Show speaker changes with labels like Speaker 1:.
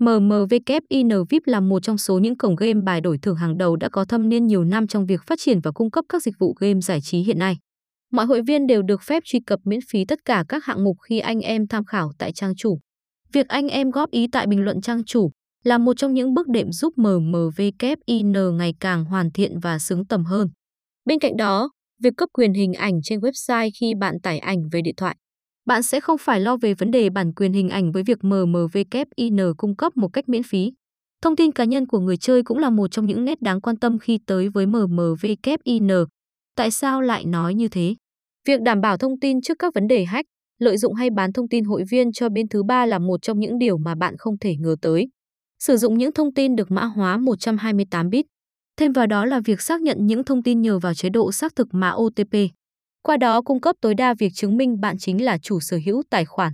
Speaker 1: MMWin VIP là một trong số những cổng game bài đổi thưởng hàng đầu đã có thâm niên nhiều năm trong việc phát triển và cung cấp các dịch vụ game giải trí hiện nay. Mọi hội viên đều được phép truy cập miễn phí tất cả các hạng mục khi anh em tham khảo tại trang chủ. Việc anh em góp ý tại bình luận trang chủ là một trong những bước đệm giúp MMWin ngày càng hoàn thiện và xứng tầm hơn. Bên cạnh đó, việc cấp quyền hình ảnh trên website khi bạn tải ảnh về điện thoại bạn sẽ không phải lo về vấn đề bản quyền hình ảnh với việc MMWin cung cấp một cách miễn phí. Thông tin cá nhân của người chơi cũng là một trong những nét đáng quan tâm khi tới với MMWin. Tại sao lại nói như thế? Việc đảm bảo thông tin trước các vấn đề hack, lợi dụng hay bán thông tin hội viên cho bên thứ ba là một trong những điều mà bạn không thể ngờ tới. Sử dụng những thông tin được mã hóa 128 bit. Thêm vào đó là việc xác nhận những thông tin nhờ vào chế độ xác thực mã OTP. Qua đó cung cấp tối đa việc chứng minh bạn chính là chủ sở hữu tài khoản.